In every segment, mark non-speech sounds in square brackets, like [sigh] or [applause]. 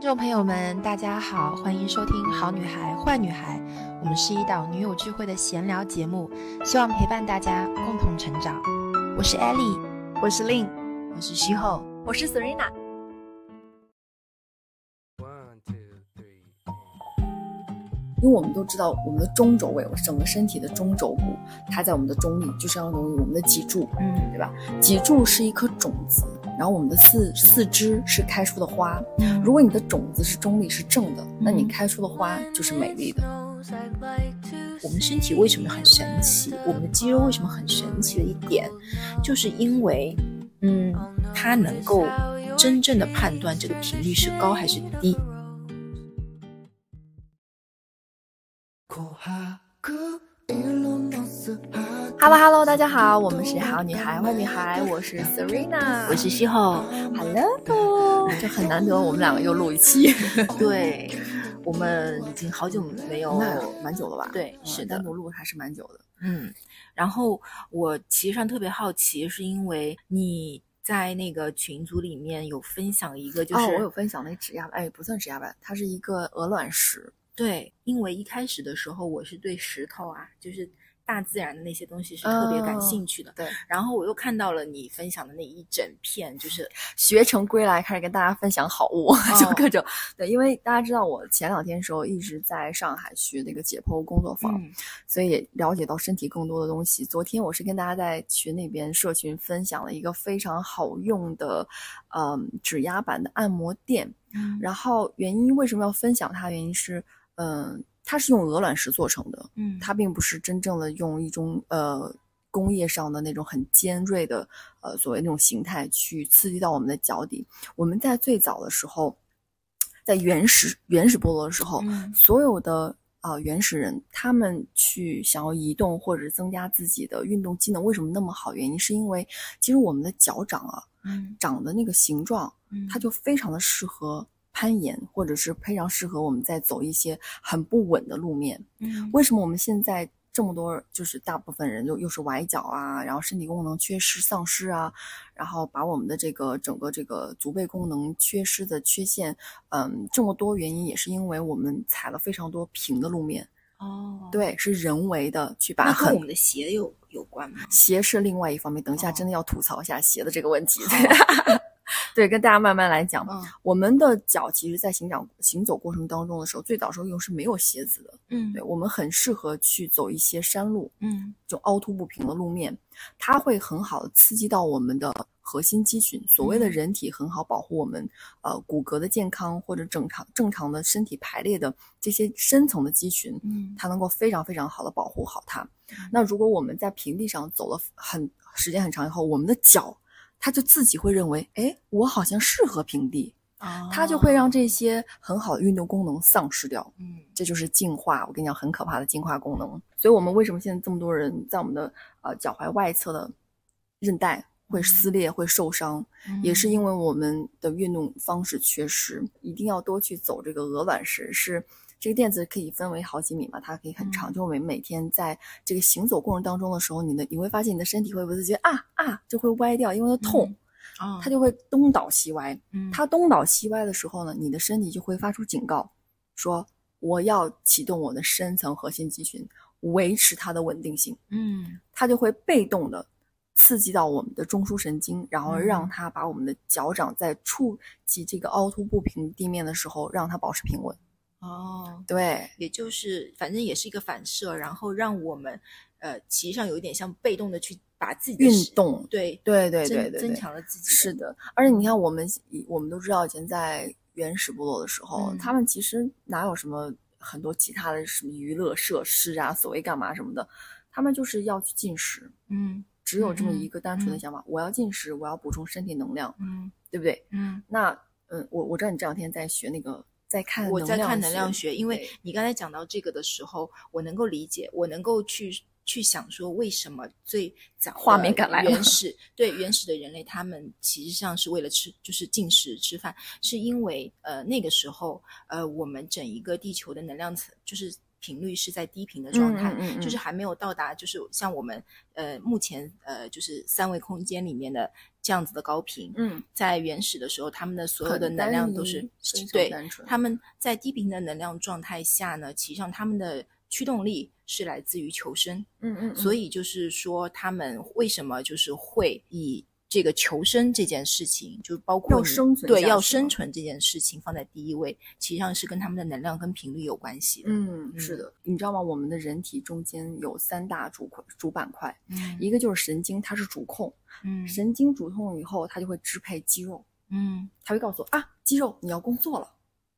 听众朋友们，大家好，欢迎收听《好女孩坏女孩》，我们是一档女友聚会的闲聊节目，希望陪伴大家共同成长。我是 Ellie，我是 Lin，我是徐后，我是 Serena。因为我们都知道，我们的中轴位，整个身体的中轴骨，它在我们的中立，就相当于我们的脊柱，嗯，对吧？脊柱是一颗种子，然后我们的四四肢是开出的花。如果你的种子是中立是正的，那你开出的花就是美丽的。我们身体为什么很神奇？我们的肌肉为什么很神奇的一点，就是因为，嗯，它能够真正的判断这个频率是高还是低。Hello Hello，大家好，我们是好女孩坏女孩，我是 Serena，我是西后，Hello，就很难得我们两个又录一期，[laughs] 对，我们已经好久没有，蛮久了吧？对，是单独录还是蛮久的，嗯。然后我其实上特别好奇，是因为你在那个群组里面有分享一个，就是我有分享那指压，哎，不算指压板，它是一个鹅卵石。对，因为一开始的时候我是对石头啊，就是大自然的那些东西是特别感兴趣的。对，然后我又看到了你分享的那一整片，就是学成归来，开始跟大家分享好物，[laughs] 就各种。对，因为大家知道我前两天的时候一直在上海学那个解剖工作坊，所以也了解到身体更多的东西。昨天我是跟大家在群里边社群分享了一个非常好用的，嗯，指压板的按摩垫。然后原因为什么要分享它？原因是。嗯，它是用鹅卵石做成的，嗯，它并不是真正的用一种呃工业上的那种很尖锐的呃所谓那种形态去刺激到我们的脚底。我们在最早的时候，在原始原始部落的时候，所有的啊原始人他们去想要移动或者增加自己的运动机能，为什么那么好？原因是因为其实我们的脚掌啊，嗯，长的那个形状，它就非常的适合。攀岩，或者是非常适合我们在走一些很不稳的路面。嗯，为什么我们现在这么多，就是大部分人又又是崴脚啊，然后身体功能缺失、丧失啊，然后把我们的这个整个这个足背功能缺失的缺陷，嗯，这么多原因也是因为我们踩了非常多平的路面。哦，对，是人为的去把和我们的鞋有有关吗？鞋是另外一方面，等一下真的要吐槽一下鞋的这个问题。对，跟大家慢慢来讲。我们的脚其实，在行长行走过程当中的时候，最早时候用是没有鞋子的。嗯，对，我们很适合去走一些山路，嗯，就凹凸不平的路面，它会很好的刺激到我们的核心肌群。所谓的人体很好保护我们，呃，骨骼的健康或者正常正常的身体排列的这些深层的肌群，嗯，它能够非常非常好的保护好它。那如果我们在平地上走了很时间很长以后，我们的脚。他就自己会认为，哎，我好像适合平地，他就会让这些很好的运动功能丧失掉。嗯，这就是进化。我跟你讲，很可怕的进化功能。所以，我们为什么现在这么多人在我们的呃脚踝外侧的韧带会撕裂、会受伤，也是因为我们的运动方式缺失。一定要多去走这个鹅卵石是。这个垫子可以分为好几米嘛，它可以很长。就我们每天在这个行走过程当中的时候，你的你会发现你的身体会不自觉啊啊就会歪掉，因为它痛，啊，它就会东倒西歪。嗯，它东倒西歪的时候呢，你的身体就会发出警告，说我要启动我的深层核心肌群，维持它的稳定性。嗯，它就会被动的刺激到我们的中枢神经，然后让它把我们的脚掌在触及这个凹凸不平地面的时候，让它保持平稳。哦，对，也就是反正也是一个反射，然后让我们呃，其实上有一点像被动的去把自己运动，对对对对对，增强了自己。是的，而且你看，我们我们都知道，以前在原始部落的时候，他们其实哪有什么很多其他的什么娱乐设施啊，所谓干嘛什么的，他们就是要去进食，嗯，只有这么一个单纯的想法，我要进食，我要补充身体能量，嗯，对不对？嗯，那嗯，我我知道你这两天在学那个。在看，我在看能量学，因为你刚才讲到这个的时候，我能够理解，我能够去去想说，为什么最早画面感来原始对原始的人类，他们其实上是为了吃，就是进食吃饭，是因为呃那个时候呃我们整一个地球的能量层就是频率是在低频的状态，就是还没有到达，就是像我们呃目前呃就是三维空间里面的。这样子的高频。嗯，在原始的时候，他们的所有的能量都是对他们在低频的能量状态下呢，其实上他们的驱动力是来自于求生。嗯嗯，以所以就是说，他们为什么就是会以这个求生这件事情，就包括要你对要生存下去吗生存这件事情放在第一位，其实上是跟他们的能量跟频率有关系的。嗯，嗯是的，你知道吗？我们的人体中间有三大主块主板块，嗯一个就是神经，它是主控，嗯神经主控以后，它就会支配肌肉，嗯它会告诉我啊，肌肉你要工作了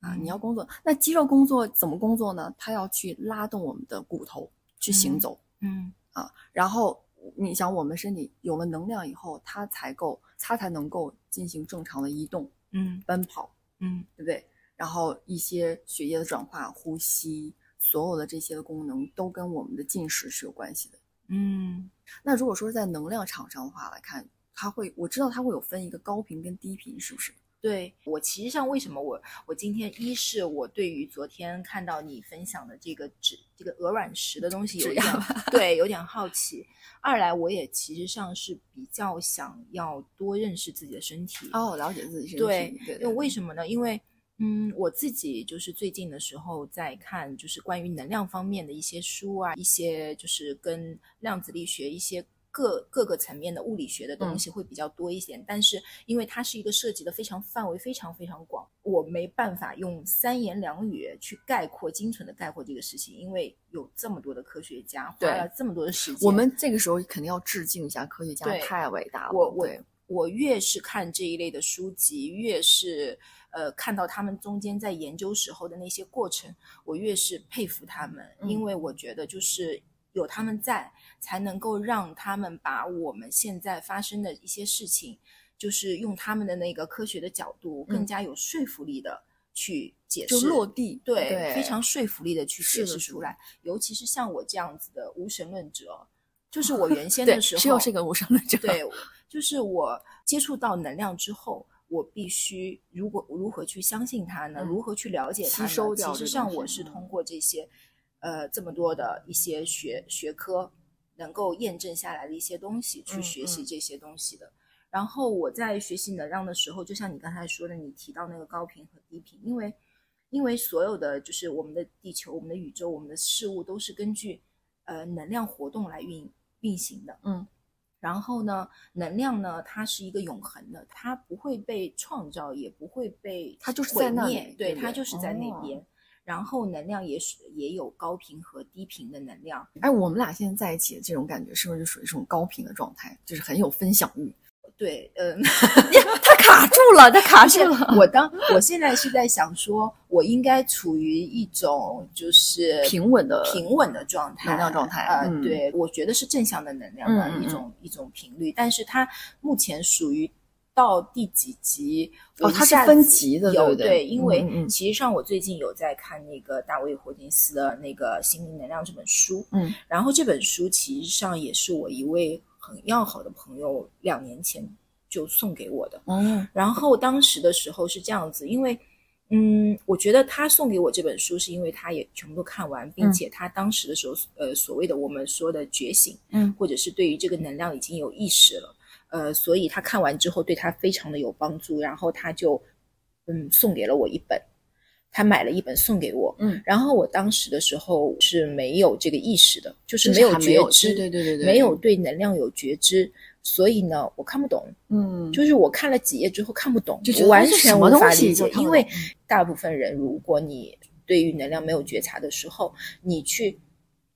啊，嗯你要工作。那肌肉工作怎么工作呢？它要去拉动我们的骨头去行嗯走。嗯啊，然后你想，我们身体有了能量以后，它才够，它才能够进行正常的移动、嗯奔跑，嗯对不对？然后一些血液的转化、呼吸，所有的这些的功能都跟我们的进食是有关系的。嗯那如果说是在能量场上的话来看，它会，我知道它会有分一个高频跟低频，是不是？对我其实上为什么我我今天一是我对于昨天看到你分享的这个纸这个鹅卵石的东西有点对有点好奇，二来我也其实上是比较想要多认识自己的身体哦，了解自己身体，对对，因为为什么呢？因为嗯，我自己就是最近的时候在看，就是关于能量方面的一些书啊，一些就是跟量子力学一些各各个层面的物理学的东西会比较多一些。但是因为它是一个涉及的非常范围非常非常广，我没办法用三言两语去概括精准的概括这个事情，因为有这么多的科学家花了这么多的时间，我们这个时候肯定要致敬一下科学家，对太伟大了。我我我越是看这一类的书籍，越是呃看到他们中间在研究时候的那些过程，我越是佩服他们，嗯因为我觉得就是有他们在，才能够让他们把我们现在发生的一些事情，就是用他们的那个科学的角度，嗯更加有说服力的去解释就释，落地，对，对非常说服力的去解释出来。尤其是像我这样子的无神论者，就是 [laughs] 我原先，的时候，是又是个无神论者，对，就是我接触到能量之后，我必须如果如何去相信它呢？嗯如何去了解它呢？吸收掉其实这东西上我是通过这些呃这么多的一些学学科能够验证下来的一些东西去嗯学习嗯这些东西的。然后我在学习能量的时候，就像你刚才说的，你提到那个高频和低频，因为因为所有的就是我们的地球、我们的宇宙、我们的事物都是根据呃能量活动来运运行的。嗯，然后呢，能量呢，它是一个永恒的，它不会被创造，也不会被它就是毁在那里对对它就是在那哦边。然后能量也是也有高频和低频的能量，哎，我们俩现在在一起的这种感觉，是不是就属于这种高频的状态？就是很有分享欲。对，嗯，[laughs] 他卡住了，他卡住了。我当我现在是在想说，我应该处于一种就是平稳的平稳的状态，能量状态呃，嗯对，我觉得是正向的能量的一种、一种频率，但是它目前属于到第几集？哦它是分子级的有对不对？因为其实上我最近有在看那个大卫霍金斯的那个《心灵能量》这本书，嗯，然后这本书其实上也是我一位很要好的朋友两年前就送给我的，嗯，然后当时的时候是这样子，因为，嗯，我觉得他送给我这本书，是因为他也全部都看完，并且他当时的时候，呃，所谓的我们说的觉醒，嗯，或者是对于这个能量已经有意识了，呃，所以他看完之后对他非常的有帮助，然后他就，嗯，送给了我一本，他买了一本送给我，嗯，然后我当时的时候是没有这个意识的，就是没有觉知，对对对对对没有对能量有觉知，所以呢，我看不懂。嗯，就是我看了几页之后看不懂，就完全无法理解，因为大部分人，如果你对于能量没有觉察的时候，你去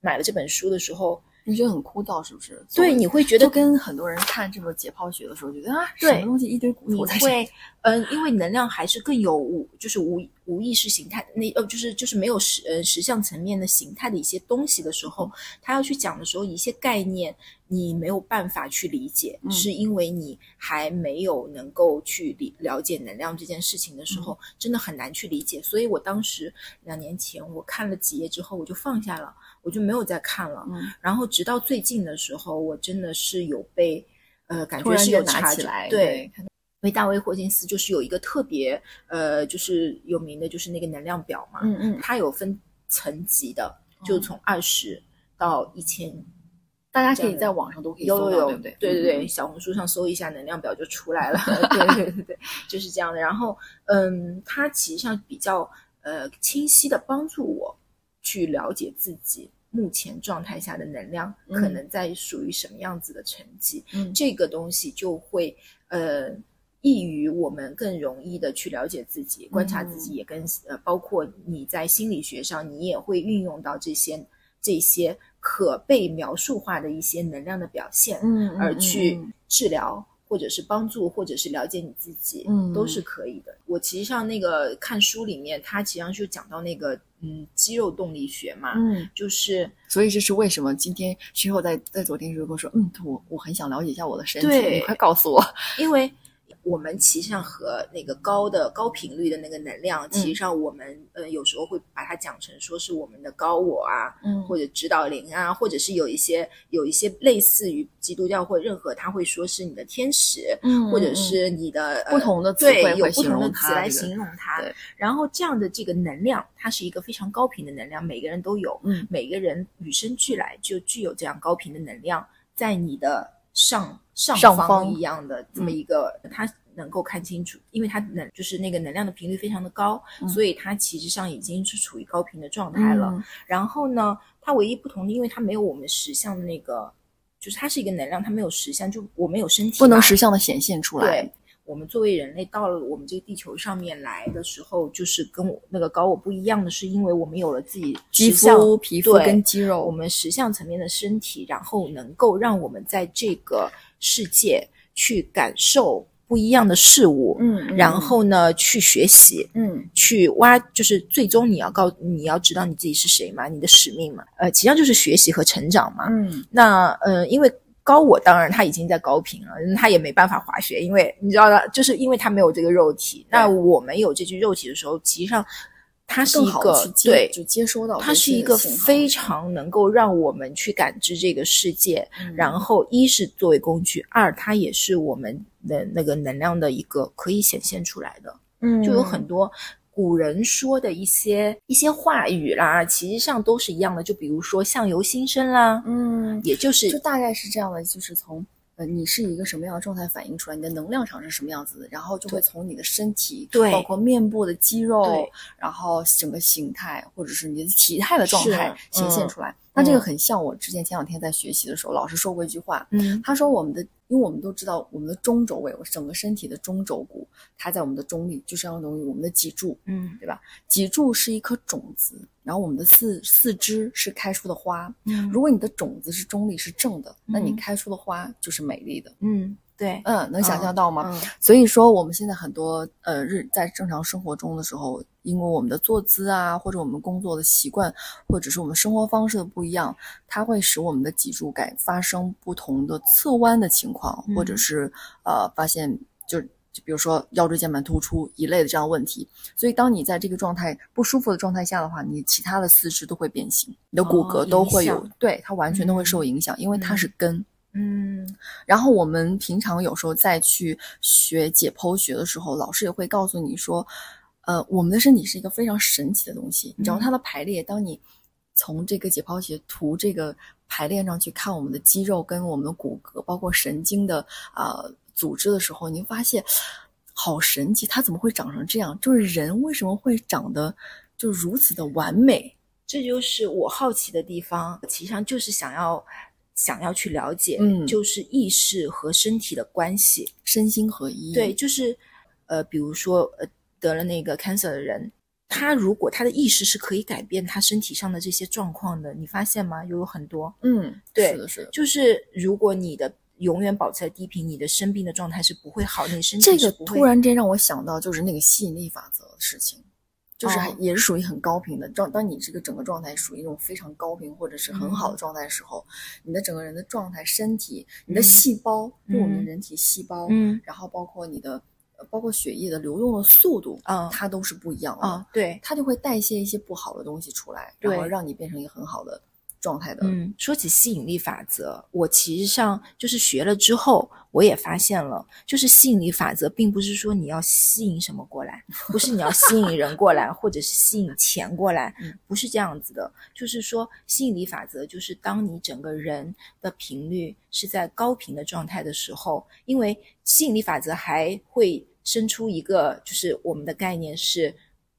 买了这本书的时候，你觉得很枯燥，是不是？对，你会觉得就跟很多人看这个解剖学的时候，觉得啊，什么东西一堆骨你头在这会，嗯、因为能量还是更有无，就是无无意识形态那呃，就是就是没有实呃实相层面的形态的一些东西的时候，他要去讲的时候，一些概念你没有办法去理解，嗯是因为你还没有能够去理了解能量这件事情的时候，真的很难去理解。所以我当时两年前我看了几页之后，我就放下了，我就没有再看了。嗯，然后直到最近的时候，我真的是有被呃感觉是有拿起来，对。因为大卫霍金斯就是有一个特别呃，就是有名的，就是那个能量表嘛，嗯嗯，它有分层级的，就从二十到一千，大家可以在网上都可以有有有，搜到，对不对？对对对，嗯小红书上搜一下能量表就出来了。[laughs] 对对对 [laughs] 对，就是这样的。然后，嗯，它其实上比较呃清晰的帮助我去了解自己目前状态下的能量嗯。可能在属于什么样子的成绩，嗯。这个东西就会呃。易于我们更容易的去了解自己，观察自己，也跟、呃，包括你在心理学上，你也会运用到这些这些可被描述化的一些能量的表现，嗯嗯而去嗯。治疗，或者是帮助，或者是了解你自己，嗯都是可以的。我其实上那个看书里面，它其实上就讲到那个嗯肌肉动力学嘛，嗯，就是所以这是为什么今天之后在在昨天就跟我说，嗯，我我很想了解一下我的身体，你快告诉我。因为我们其实上和那个高的高频率的那个能量，嗯。其实上我们呃有时候会把它讲成说是我们的高我啊，嗯。或者指导灵啊，或者是有一些有一些类似于基督教或任何，他会说是你的天使，嗯或者是你的、呃不同的词对有不同的词来容它这个形容它。对。然后这样的这个能量，它是一个非常高频的能量，每个人都有，嗯。每个人与生俱来就具有这样高频的能量，在你的上上方一样的这么一个，它能够看清楚，因为它能就是那个能量的频率非常的高，嗯。所以它其实上已经是处于高频的状态了。嗯。然后呢，它唯一不同的，因为它没有我们实相的那个，就是它是一个能量，它没有实相，就我们有身体，不能实相的显现出来。对，我们作为人类到了我们这个地球上面来的时候，就是跟我那个高我不一样的是，因为我们有了自己肌实相肤、皮肤对跟肌肉我，们实相层面的身体，然后能够让我们在这个世界去感受不一样的事物，嗯，嗯然后呢去学习，嗯去挖，就是最终你要告你要知道你自己是谁嘛，你的使命嘛，呃，实际上就是学习和成长嘛。嗯那呃，因为高我当然他已经在高频了，他也没办法滑雪，因为你知道的，就是因为他没有这个肉体。那我们有这具肉体的时候，其实上它是更一个对，就接收到这它是一个非常能够让我们去感知这个世界。嗯然后一是作为工具，二它也是我们的那个能量的一个可以显现出来的。嗯就有很多古人说的一些一些话语啦，其实上都是一样的。就比如说相由心生啦，嗯，也就是就大概是这样的，就是从呃你是一个什么样的状态反映出来，你的能量场是什么样子的，然后就会从你的身体，对包括面部的肌肉对，然后整个形态或者是你的体态的状态显现出来。那这个很像我之前前两天在学习的时候，老师说过一句话，嗯他说我们的，因为我们都知道我们的中轴位，我整个身体的中轴骨，它在我们的中立，就相当于我们的脊柱，嗯对吧脊柱是一颗种子，然后我们的四四肢是开出的花。嗯如果你的种子是中立是正的，那你嗯开出的花就是美丽的。嗯，对，嗯，能想象到吗？嗯所以说，我们现在很多呃日在正常生活中的时候，因为我们的坐姿啊，或者我们工作的习惯，或者是我们生活方式的不一样，它会使我们的脊柱改发生不同的侧弯的情况，或者嗯是呃发现就就比如说腰椎间盘突出一类的这样的问题。所以，当你在这个状态不舒服的状态下的话，你其他的四肢都会变形，你的骨哦骼都会有，对它完全都会受影响，因为它是根。嗯然后我们平常有时候再去学解剖学的时候，老师也会告诉你说，呃，我们的身体是一个非常神奇的东西。你知道嗯它的排列，当你从这个解剖学图这个排列上去看我们的肌肉跟我们的骨骼，包括神经的啊、呃组织的时候，你会发现好神奇，它怎么会长成这样？就是人为什么会长得就如此的完美？这就是我好奇的地方，其实上就是想要想要去了解，嗯就是意识和身体的关系。身心合一。对，，就是呃，比如说呃，得了那个 cancer 的人，他如果他的意识是可以改变他身体上的这些状况的，你发现吗？有很多，嗯，对是的，是的。就是如果你的永远保持在低频，你的生病的状态是不会好，你身体这个突然间让我想到，就是那个吸引力法则的事情，就是也是属于很高频的。状当你这个整个状态属于一种非常高频或者是很好的嗯状态的时候，你的整个人的状态、身体、你的嗯细胞，就我们嗯人体细胞，嗯然后包括你的，呃包括血液的流动的速度，啊它都是不一样的。啊，对它就会代谢一些不好的东西出来，然后让你变成一个很好的状态的。嗯，说起吸引力法则，我其实上就是学了之后，我也发现了，就是吸引力法则并不是说你要吸引什么过来，不是你要吸引人过来，或者是吸引钱过来，不是这样子的。就是说，吸引力法则就是当你整个人的频率是在高频的状态的时候，因为吸引力法则还会生出一个，就是我们的概念是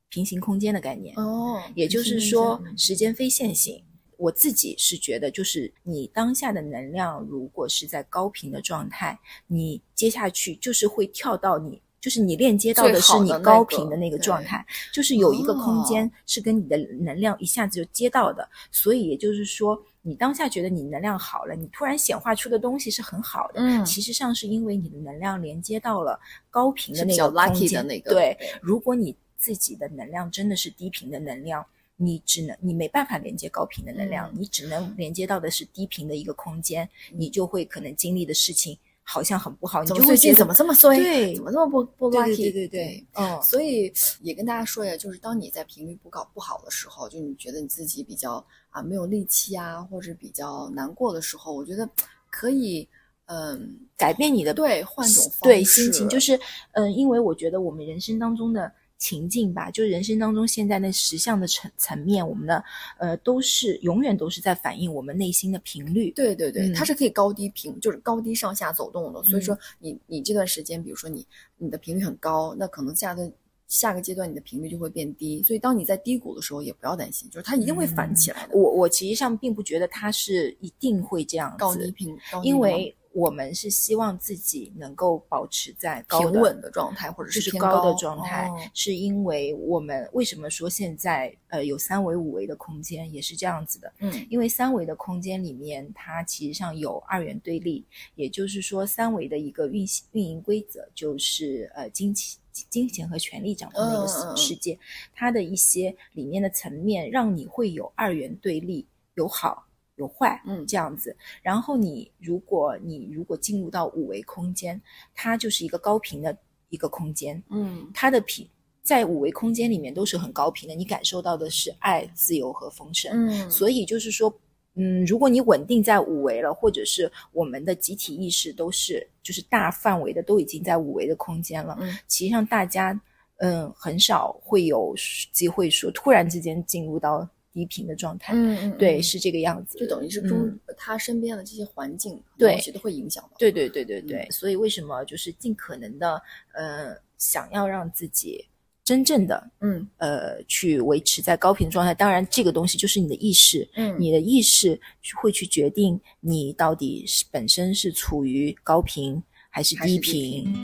平行空间的概念。哦，也就是说时间非线性。我自己是觉得，就是你当下的能量如果是在高频的状态，你接下去就是会跳到你，就是你链接到的是你最好的那个高频的那个状态，就是有一个空间哦是跟你的能量一下子就接到的。所以也就是说，你当下觉得你能量好了，你突然显化出的东西是很好的，嗯其实上是因为你的能量连接到了高频的那个空间的那个对，对如果你自己的能量真的是低频的能量，你只能你没办法连接高频的能量，嗯你只能连接到的是低频的一个空间，你就会可能经历的事情好像很不好，你最近就会怎么这么衰？对怎么这么不不对 lucky？对对对对，嗯，所以也跟大家说一下，就是当你在频率不搞不好的时候，就你觉得你自己比较啊没有力气啊，或者比较难过的时候，我觉得可以嗯改变你的对换种方式对心情，就是嗯，因为我觉得我们人生当中的情境吧，就是人生当中现在那十项的层层面，我们的呃都是永远都是在反映我们内心的频率。对对对，嗯它是可以高低频，就是高低上下走动的。所以嗯说你你这段时间，比如说你你的频率很高，那可能下个下个阶段你的频率就会变低。所以当你在低谷的时候，也不要担心，就是它一定会反起来的。我我其实上并不觉得它是一定会这样子，高低频，高低因为我们是希望自己能够保持在高平稳的状态，或者就是偏高的状态，哦。是因为我们为什么说现在呃有三维、五维的空间，也是这样子的。嗯。因为三维的空间里面，它其实上有二元对立，也就是说，三维的一个运行运营规则就是呃金钱、金钱和权力掌控的一个世界，它的一些里面的层面，让你会有二元对立，有好有坏，嗯这样子。然后你如果你如果进入到五维空间，它就是一个高频的一个空间，嗯它的频在五维空间里面都是很高频的，你感受到的是爱、自由和丰盛。嗯，所以就是说，嗯，如果你稳定在五维了，或者是我们的集体意识都是就是大范围的都已经在五维的空间了，嗯其实上大家嗯很少会有机会说突然之间进入到低频的状态。嗯嗯，对，嗯是这个样子，就等于是中、嗯他身边的这些环境对东西都会影响到。对对对对对，嗯所以为什么就是尽可能的呃想要让自己真正的嗯呃去维持在高频状态，当然这个东西就是你的意识，嗯你的意识会去决定你到底是本身是处于高频还是低还是低频。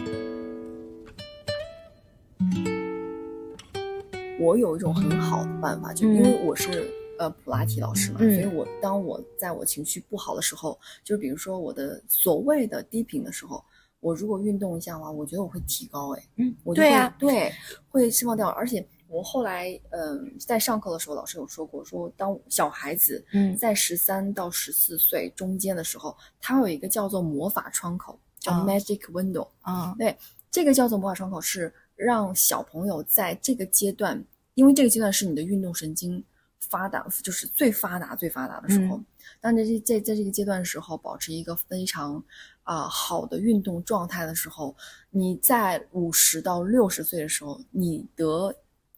我有一种很好的办法，就因为我是呃普拉提老师嘛，嗯所以我当我在我情绪不好的时候，就比如说我的所谓的低频的时候，我如果运动一下的话，我觉得我会提高哎，嗯，我就会对啊，对，会释放掉，而且我后来嗯、在上课的时候，老师有说过，说当小孩子嗯。在十三到十四岁中间的时候，他会有一个叫做魔法窗口，叫啊 magic window。啊对这个叫做魔法窗口，是让小朋友在这个阶段，因为这个阶段是你的运动神经发达，就是最发达、最发达的时候。嗯当你在在在这个阶段的时候，保持一个非常啊、好的运动状态的时候，你在五十到六十岁的时候，你得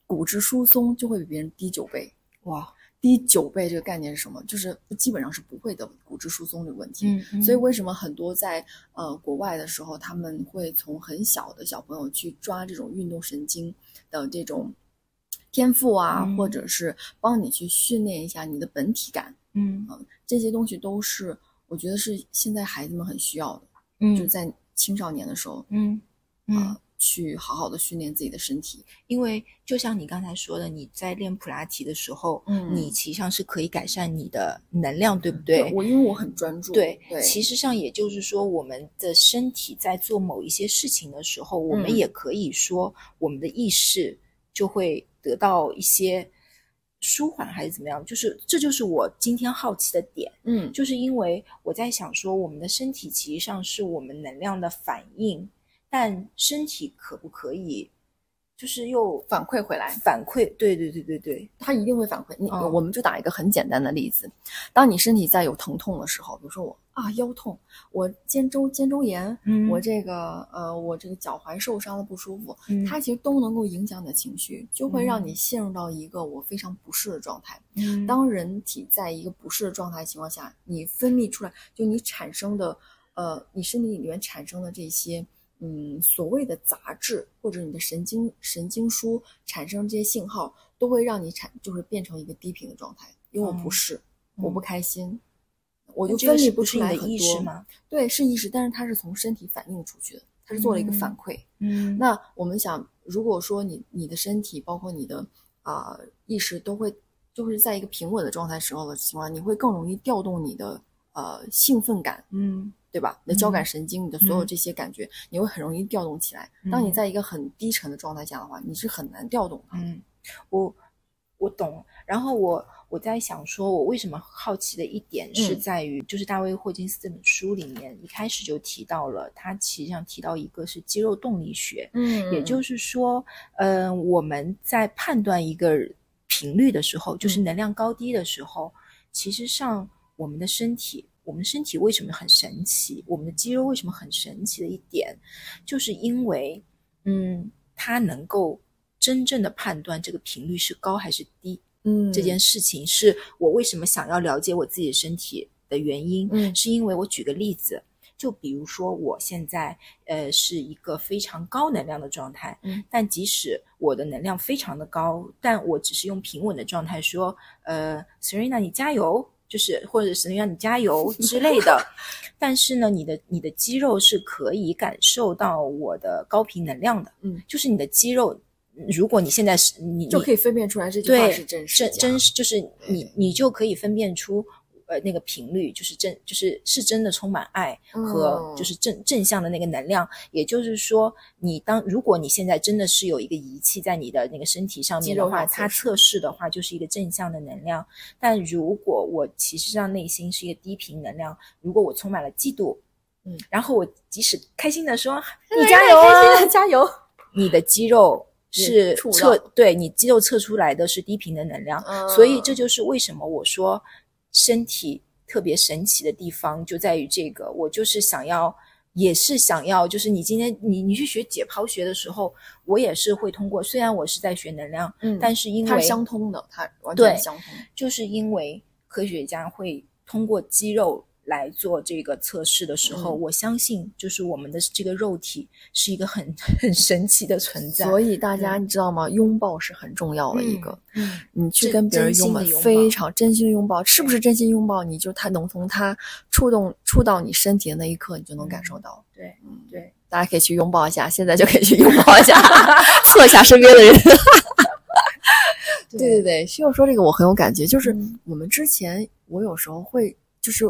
骨质疏松就会比别人低九倍。哇，低九倍这个概念是什么？就是基本上是不会的骨质疏松这个问题。嗯嗯所以为什么很多在呃国外的时候，他们会从很小的小朋友去抓这种运动神经的这种天赋啊，嗯或者是帮你去训练一下你的本体感，嗯这些东西都是我觉得是现在孩子们很需要的，嗯就在青少年的时候嗯啊、嗯，去好好的训练自己的身体。因为就像你刚才说的，你在练普拉提的时候，嗯你其实上是可以改善你的能量，对不对？我因为我很专注，对，对，其实上也就是说，我们的身体在做某一些事情的时候，我们嗯也可以说，我们的意识就会得到一些舒缓，还是怎么样？就是这就是我今天好奇的点，嗯就是因为我在想说，我们的身体其实上是我们能量的反应，但身体可不可以就是又反馈回来，反馈，对对对对对，它一定会反馈。你、嗯我们就打一个很简单的例子，当你身体在有疼痛的时候，比如说我啊腰痛，我肩周肩周炎，嗯我这个呃我这个脚踝受伤了不舒服，嗯它其实都能够影响你的情绪，就会让嗯你陷入到一个我非常不适的状态。嗯当人体在一个不适的状态情况下，你分泌出来，就你产生的，呃，你身体里面产生的这些，嗯，所谓的杂质或者你的神经神经书产生这些信号，都会让你产，就是变成一个低频的状态。因为我不是，嗯我不开心，我就分泌不出来很多。意识吗？对，是意识，但是它是从身体反映出去的，它是做了一个反嗯馈。嗯那我们想，如果说你你的身体包括你的啊、意识都会就是在一个平稳的状态时候的情况，你会更容易调动你的呃兴奋感，嗯对吧？你的交感嗯神经，你的所有嗯这些感觉，你会很容易调动起来。当你嗯在一个很低沉的状态下的话，你是很难调动的。嗯，我我懂。然后我我在想说，我为什么好奇的一点是嗯在于，就是大卫霍金斯这本书里面一开始就提到了，他实际上提到一个是肌肉动力学，嗯也就是说，呃，我们在判断一个频率的时候，就是嗯能量高低的时候，其实上我们的身体，我们身体为什么很神奇？我们的肌肉为什么很神奇的一点，就是因为，嗯，它能够真正的判断这个频率是高还是低。嗯这件事情是我为什么想要了解我自己的身体的原因，嗯是因为我举个例子，就比如说我现在呃是一个非常高能量的状态，嗯，但即使我的能量非常的高，但我只是用平稳的状态说，呃，Serena 你加油，就是或者 Serena 你加油之类的，[laughs] 但是呢，你的你的肌肉是可以感受到我的高频能量的，嗯，就是你的肌肉。如果你现在是你你就可以分辨出来这句话，是真实假真真实，就是你你就可以分辨出，呃，那个频率就是正，就是是真的充满爱和嗯就是正正向的那个能量。也就是说，你当如果你现在真的是有一个仪器在你的那个身体上面的话，它测试的话就是一个正向的能量。但如果我其实上内心是一个低频能量，如果我充满了嫉妒，嗯，然后我即使开心的说你加油啊，开心的加油！你的肌肉 [laughs] 是测对你肌肉测出来的是低频的能量，嗯所以这就是为什么我说身体特别神奇的地方就在于这个，我就是想要。也是想要，就是你今天你你去学解剖学的时候，我也是会通过。虽然我是在学能量，嗯但是因为它是相通的，它完全相通。就是因为科学家会通过肌肉来做这个测试的时候，嗯我相信就是我们的这个肉体是一个很 [laughs] 很神奇的存在。所以大家你知道吗？拥抱是很重要的一个。嗯，你去跟别人拥抱非常真心的拥抱，是不是真心拥抱？你就他能从他触动触到你身体的那一刻，你就能感受到。对嗯，对，大家可以去拥抱一下，现在就可以去拥抱一下，[laughs] 测一下身边的人。对 [laughs] 对对，需要说这个我很有感觉，就是嗯我们之前我有时候会就是。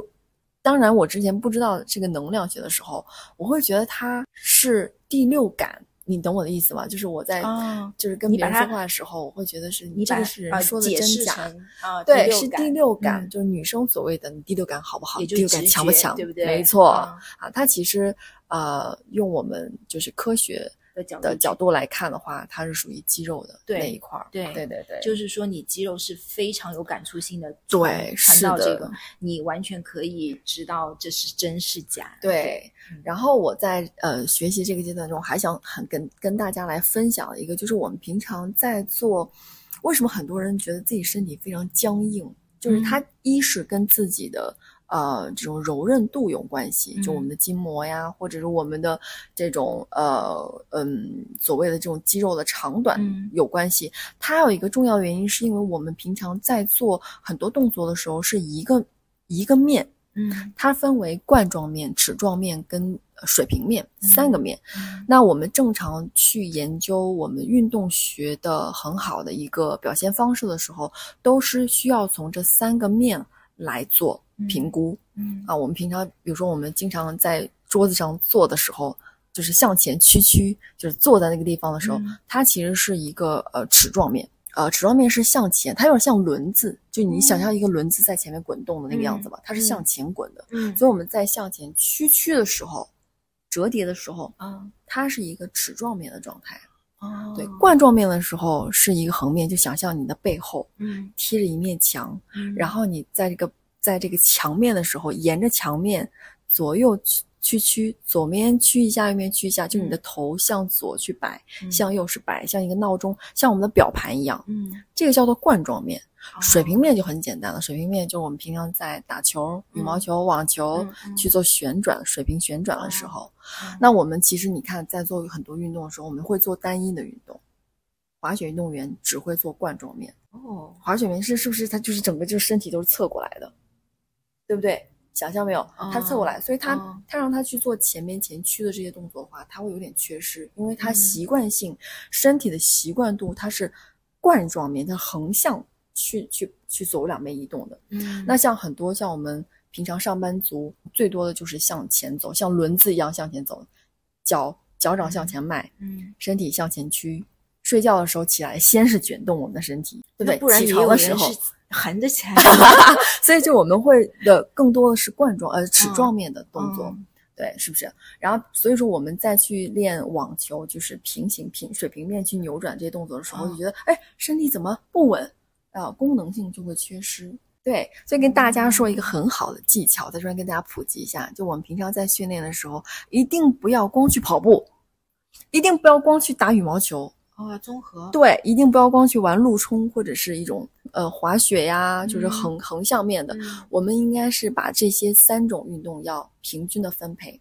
当然，我之前不知道这个能量学的时候，我会觉得它是第六感，你懂我的意思吗？就是我在、啊就是跟别人说话的时候，我会觉得是你这个是啊人说的真假，啊，对，是第六感，嗯就是女生所谓的你第六感好不好？第六感直强不强？对不对没错、啊啊，它其实呃，用我们就是科学的角度的角度来看的话，它是属于肌肉的那一块儿。对对对对，就是说你肌肉是非常有感触性的对是的到这个，你完全可以知道这是真是假。对。嗯然后我在呃学习这个阶段中，还想很跟跟大家来分享一个，就是我们平常在做，为什么很多人觉得自己身体非常僵硬，就是他一是跟自己的。呃，这种柔韧度有关系，就我们的筋膜呀，或者是我们的这种呃嗯所谓的这种肌肉的长短嗯有关系。它有一个重要原因，是因为我们平常在做很多动作的时候是一个一个面，嗯它分为冠状面、齿状面跟呃水平面三个面。嗯那我们正常去研究我们运动学的很好的一个表现方式的时候，都是需要从这三个面来做评估。嗯啊，我们平常比如说我们经常在桌子上坐的时候，就是向前屈曲，就是坐在那个地方的时候，嗯它其实是一个呃齿状面。呃，齿状面是向前，它有点像轮子，就你想象一个轮子在前面滚动的那个样子吧，它是向前滚的。嗯所以我们在向前屈曲的时候，折叠的时候，啊它是一个齿状面的状态。哦对，冠状面的时候是一个横面，就想象你的背后嗯，贴着一面墙，嗯然后你在这个在这个墙面的时候，沿着墙面左右屈屈曲，左面屈一下，右面屈一下，就你的头向左去摆，嗯。向右是摆，像一个闹钟，像我们的表盘一样，嗯。这个叫做冠状面。哦。水平面就很简单了，水平面就是我们平常在打球、羽毛球、网球去做旋转、水平旋转的时候，嗯。那我们其实你看，在做很多运动的时候，我们会做单一的运动。滑雪运动员只会做冠状面，哦，滑雪面是是不是它就是整个就是身体都是侧过来的，对不对？想象没有？他侧过来，所以他哦他让他去做前面前屈的这些动作的话，他会有点缺失，因为他嗯习惯性、身体的习惯度，它是冠状面，它横向去去去左右两边移动的。嗯那像很多像我们平常上班族，最多的就是向前走，像轮子一样向前走，脚脚掌向前迈，嗯，身体向前屈。睡觉的时候起来，先是卷动我们的身体，对不对？不然起也有人床的时候是，[laughs] [laughs] [laughs] 横着起来所以就我们会的更多的是冠状呃齿状面的动作，嗯对，是不是？然后所以说我们再去练网球，就是平行平水平面去扭转这些动作的时候，嗯就觉得哎身体怎么不稳啊、功能性就会缺失。对，所以跟大家说一个很好的技巧，在这边跟大家普及一下，就我们平常在训练的时候，一定不要光去跑步，一定不要光去打羽毛球，哦，综合对，一定不要光去玩陆冲或者是一种呃滑雪呀，就是嗯横、横向面的。嗯我们应该是把这些三种运动要平均的分配，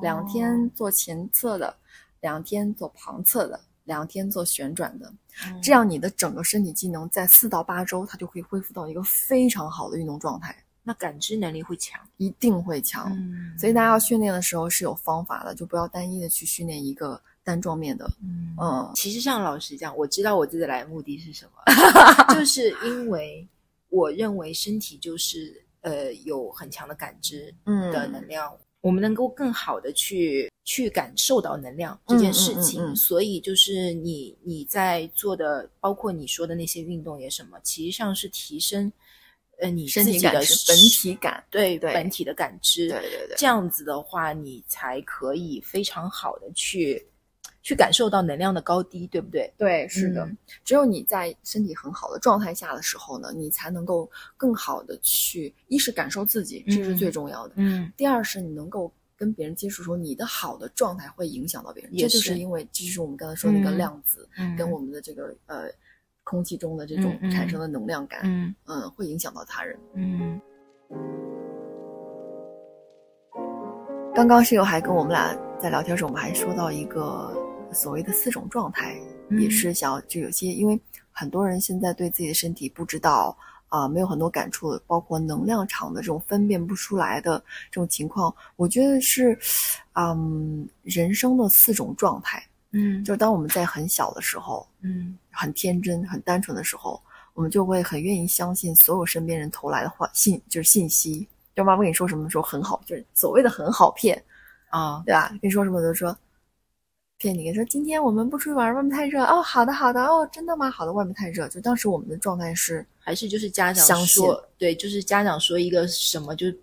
两天做前侧的，两天做旁侧的，两天做旋转的，嗯这样你的整个身体机能在四到八周，它就可以恢复到一个非常好的运动状态，那感知能力会强。一定会强。嗯所以大家要训练的时候是有方法的，就不要单一的去训练一个单妆面的。嗯嗯其实像老实讲，我知道我自己来的目的是什么，[laughs] 就是因为我认为身体就是呃有很强的感知嗯的能量，我们能够更好的去去感受到能量这件事情。嗯嗯嗯嗯所以就是你你在做的，包括你说的那些运动也什么，其实上是提升呃你身体自己的本体感，对对本体的感知。对对对这样子的话，你才可以非常好的去去感受到能量的高低，对不对？对，是的。嗯。只有你在身体很好的状态下的时候呢，你才能够更好的去，一是感受自己，这是嗯。最重要的；嗯。第二是你能够跟别人接触的时候，你的好的状态会影响到别人。也这就是。是因为，这就是我们刚才说那个嗯。量子，嗯。跟我们的这个呃空气中的这种产生的能量感，嗯。嗯，会影响到他人。嗯。刚刚室友还跟我们俩在聊天时候，我们还说到一个所谓的四种状态，嗯也是想要就有些，因为很多人现在对自己的身体不知道啊、没有很多感触，包括能量场的这种分辨不出来的这种情况，我觉得是，嗯，人生的四种状态。嗯就是当我们在很小的时候，嗯很天真、很单纯的时候，我们就会很愿意相信所有身边人投来的话信，就是信息。就妈妈跟你说什么的时候很好，就是所谓的很好骗，啊对吧？跟你说什么都说骗你，说今天我们不出去玩，外面太热哦。好的，好的哦，真的吗？好的，外面太热。就当时我们的状态是还是就是家长相信说，对，就是家长说一个什么就是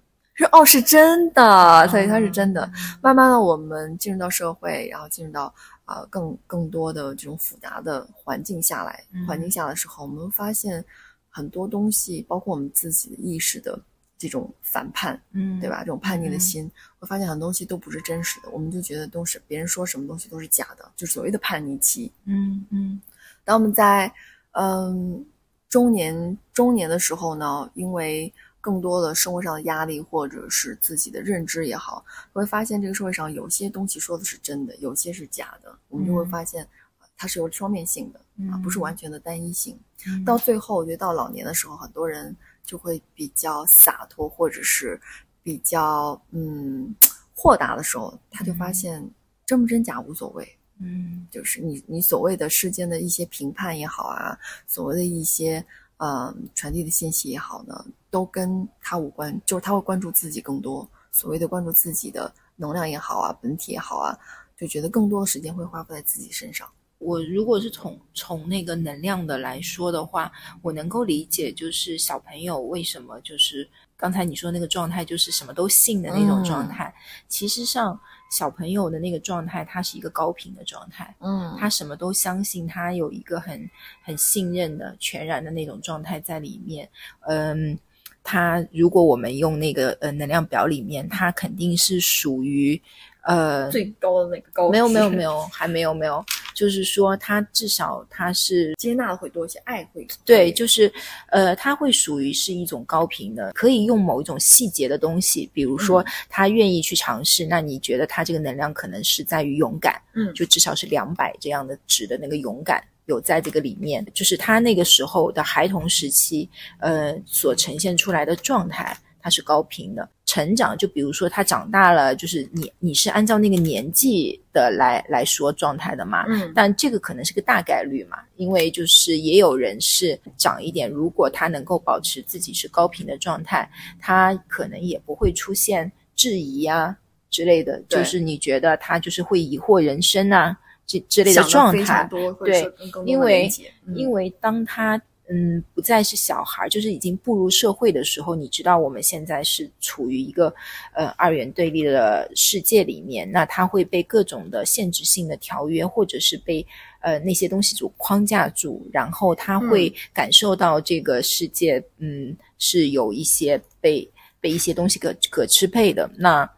哦，是真的，所以它是真的。嗯慢慢的，我们进入到社会，然后进入到啊、呃更更多的这种复杂的环境下来，嗯环境下的时候，我们发现很多东西，包括我们自己的意识的这种反叛，嗯对吧？这种叛逆的嗯心，会发现很多东西都不是真实的，我们就觉得都是别人说什么东西都是假的，就是所谓的叛逆期。嗯嗯当我们在嗯中年中年的时候呢，因为更多的生活上的压力，或者是自己的认知也好，会发现这个社会上有些东西说的是真的，有些是假的，我们就会嗯发现呃它是有双面性的啊，嗯不是完全的单一性。嗯到最后，我觉得到老年的时候，很多人就会比较洒脱，或者是比较嗯豁达的时候，他就发嗯现真不真假无所谓。嗯就是你你所谓的世间的一些评判也好啊，所谓的一些呃传递的信息也好呢，都跟他无关，就是他会关注自己更多，所谓的关注自己的能量也好啊，本体也好啊，就觉得更多的时间会花费在自己身上。我如果是从从那个能量的来说的话，我能够理解，就是小朋友为什么就是刚才你说那个状态，就是什么都信的那种状态。其实上，小朋友的那个状态，他是一个高频的状态，嗯他什么都相信，他有一个很很信任的、全然的那种状态在里面。嗯，他如果我们用那个呃能量表里面，它肯定是属于呃最高的那个高没有没有没有还没有没有，就是说它至少它是接纳的会多一些，爱会对，就是呃，它会属于是一种高频的，可以用某一种细节的东西，比如说他愿意去尝试，那你觉得他这个能量可能是在于勇敢，嗯。就至少是两百这样的值的那个勇敢。有在这个里面，就是他那个时候的孩童时期，呃，所呈现出来的状态，它是高频的。成长，就比如说他长大了，就是你你是按照那个年纪的来来说状态的嘛，嗯但这个可能是个大概率嘛，因为就是也有人是长一点，如果他能够保持自己是高频的状态，他可能也不会出现质疑啊之类的，对就是你觉得他就是会疑惑人生啊这之类的状态，多，对因为因为当他嗯不再是小孩，就是已经步入社会的时候，你知道我们现在是处于一个呃二元对立的世界里面，那他会被各种的限制性的条约或者是被呃那些东西组框架住，然后他会感受到这个世界嗯是有一些被被一些东西可可支配的那。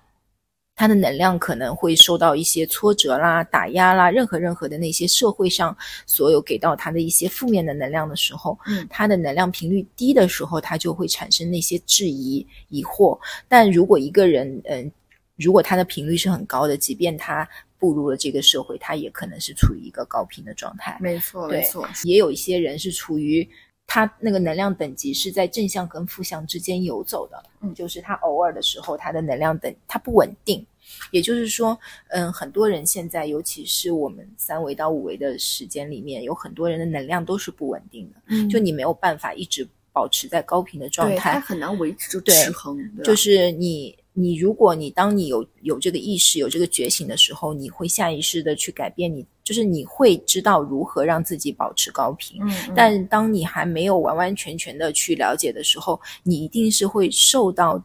他的能量可能会受到一些挫折啦、打压啦，任何任何的那些社会上所有给到他的一些负面的能量的时候，嗯他的能量频率低的时候，他就会产生那些质疑、疑惑。但如果一个人，嗯，如果他的频率是很高的，即便他步入了这个社会，他也可能是处于一个高频的状态。没错没错，也有一些人是处于他那个能量等级是在正向跟负向之间游走的，嗯就是他偶尔的时候，他的能量等他不稳定。也就是说，嗯，很多人现在，尤其是我们三维到五维的时间里面，有很多人的能量都是不稳定的，嗯。就你没有办法一直保持在高频的状对，态它，很难维持住。对持衡，就是你，你如果你当你有有这个意识、有这个觉醒的时候，你会下意识的去改变你，就是你会知道如何让自己保持高频。嗯，嗯。但当你还没有完完全全的去了解的时候，你一定是会受到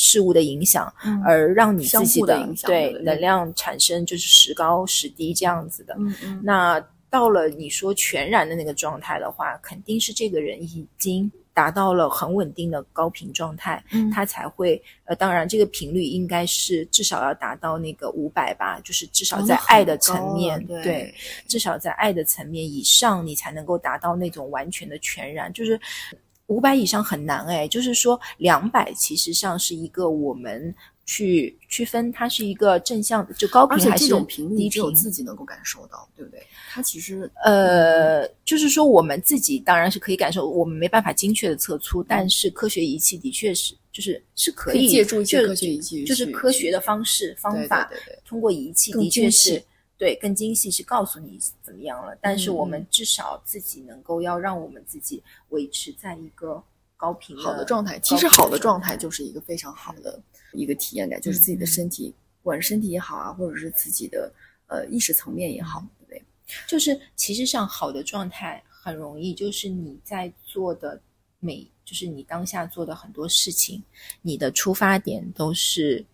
事物的影响，嗯而让你自己的对对能量产生就是时高时低这样子的。那到了你说全然的那个状态的话，肯定是这个人已经达到了很稳定的高频状态，嗯他才会呃，当然这个频率应该是至少要达到那个五百吧，就是至少在爱的层面，对至少在爱的层面以上，你才能够达到那种完全的全然，就是。五百以上很难哎，就是说两百其实上是一个我们去区分它是一个正向的，就高频还是这种频率只有。自己能够感受到，对不对？它其实呃，就是说我们自己当然是可以感受，我们没办法精确的测出，但是科学仪器的确是就是是可以借助一些就科学仪器就是科学的方式方法，对对通过仪器的确是对更精细，是告诉你怎么样了。但是嗯我们至少自己能够要让我们自己维持在一个高频好的状态。其实好的状态就是一个非常好的一个体验感，就是自己的身体，不管是身体也好啊，或者是自己的呃意识层面也好，对不对？就是其实上好的状态很容易，就是你在做的每，就是你当下做的很多事情，你的出发点都是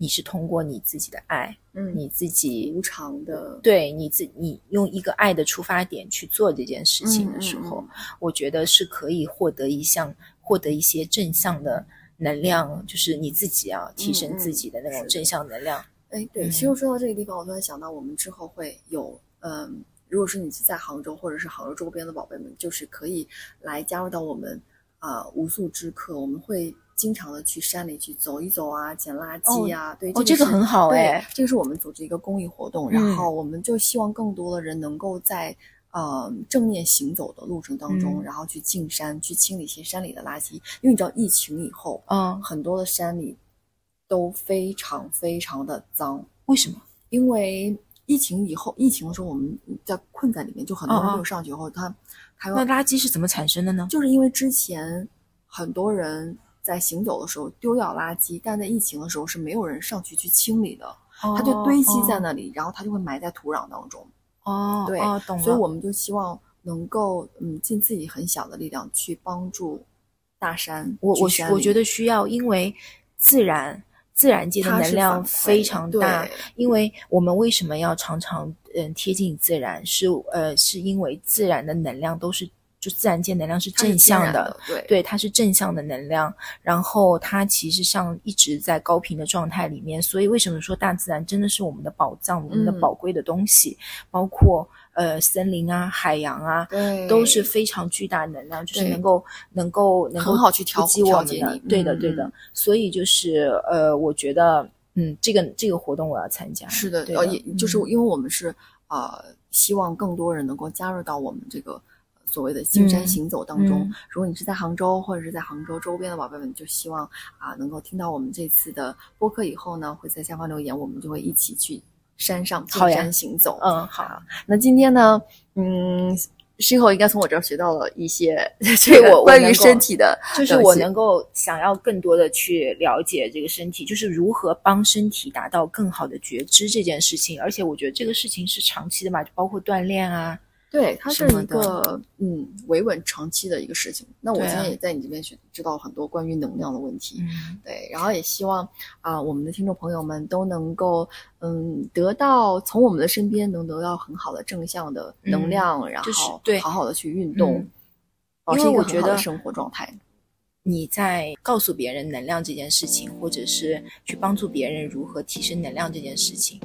你是通过你自己的爱，嗯你自己无偿的对你自你用一个爱的出发点去做这件事情的时候，嗯嗯。我觉得是可以获得一项获得一些正向的能量，就是你自己啊提升自己的那种正向能量。哎，对，嗯。其实说到这个地方，我突然想到，我们之后会有，嗯，如果是你是在杭州或者是杭州周边的宝贝们，就是可以来加入到我们啊、无素之客，我们会经常的去山里去走一走啊，捡垃圾啊，对，哦这个很好对哎这个是我们组织一个公益活动，嗯然后我们就希望更多的人能够在。呃，正面行走的路程当中，嗯然后去进山，去清理一些山里的垃圾。因为你知道，疫情以后，嗯，很多的山里都非常非常的脏，为什么？因为疫情以后，疫情的时候我们在困在里面，就很多人没有上去以后，他他那垃圾是怎么产生的呢？就是因为之前很多人在行走的时候丢掉垃圾，但在疫情的时候是没有人上去去清理的，它就堆积在那里，然后它就会埋在土壤当中。哦，对，哦，懂了。所以我们就希望能够嗯尽自己很小的力量去帮助大山。我我我觉得需要，因为自然自然界的能量非常大，因为我们为什么要常常嗯贴近自然？是呃，是因为自然的能量都是就自然界能量是正向然的，对。对，它是正向的能量，然后它其实上一直在高频的状态里面，所以为什么说大自然真的是我们的宝藏，我们的嗯。宝贵的东西，包括呃森林啊、海洋啊，都是非常巨大能量，就是能够能够能够很好去调节我们的对的嗯对的嗯。所以就是呃，我觉得嗯，这个这个活动我要参加，是的，呃，对就是嗯。因为我们是呃，希望更多人能够加入到我们这个呃所谓的进山嗯行走当中。嗯如果你是在杭州或者是在杭州周边的宝贝们，就希望啊、能够听到我们这次的播客以后呢，会在下方留言，我们就会一起去山上进山行走。嗯好，那今天呢，嗯。事后应该从我这儿学到了一些对 [laughs] 这我关于身体的就是我能够想要更多的去了解这个身体，就是如何帮身体达到更好的觉知这件事情。而且我觉得这个事情是长期的嘛，就包括锻炼啊，对，它是一个嗯维稳长期的一个事情。那我今天也在你这边学知道很多关于能量的问题。嗯，对，然后也希望啊、我们的听众朋友们都能够嗯得到从我们的身边能得到很好的正向的能量，然后对好好的去运动，嗯保持因为我觉得一个很好的生活状态。你在告诉别人能量这件事情，或者是去帮助别人如何提升能量这件事情，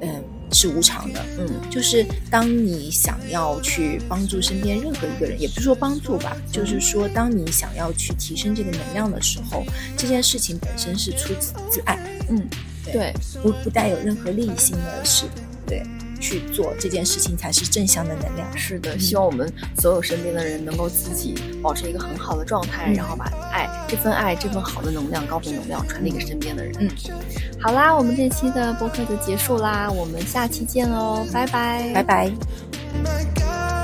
嗯，是无常的。嗯就是当你想要去帮助身边任何一个人，也不是说帮助吧，就是说当你想要去提升这个能量的时候，这件事情本身是出自自爱，嗯，对对，不不带有任何利益性的事，对，去做这件事情才是正向的能量。是的，希望我们所有身边的人能够自己保持一个很好的状态，嗯然后把爱这份爱这份好的能量、高频能量传递给身边的人。嗯，好啦，我们这期的播客就结束啦，我们下期见喽，拜拜，拜拜。Make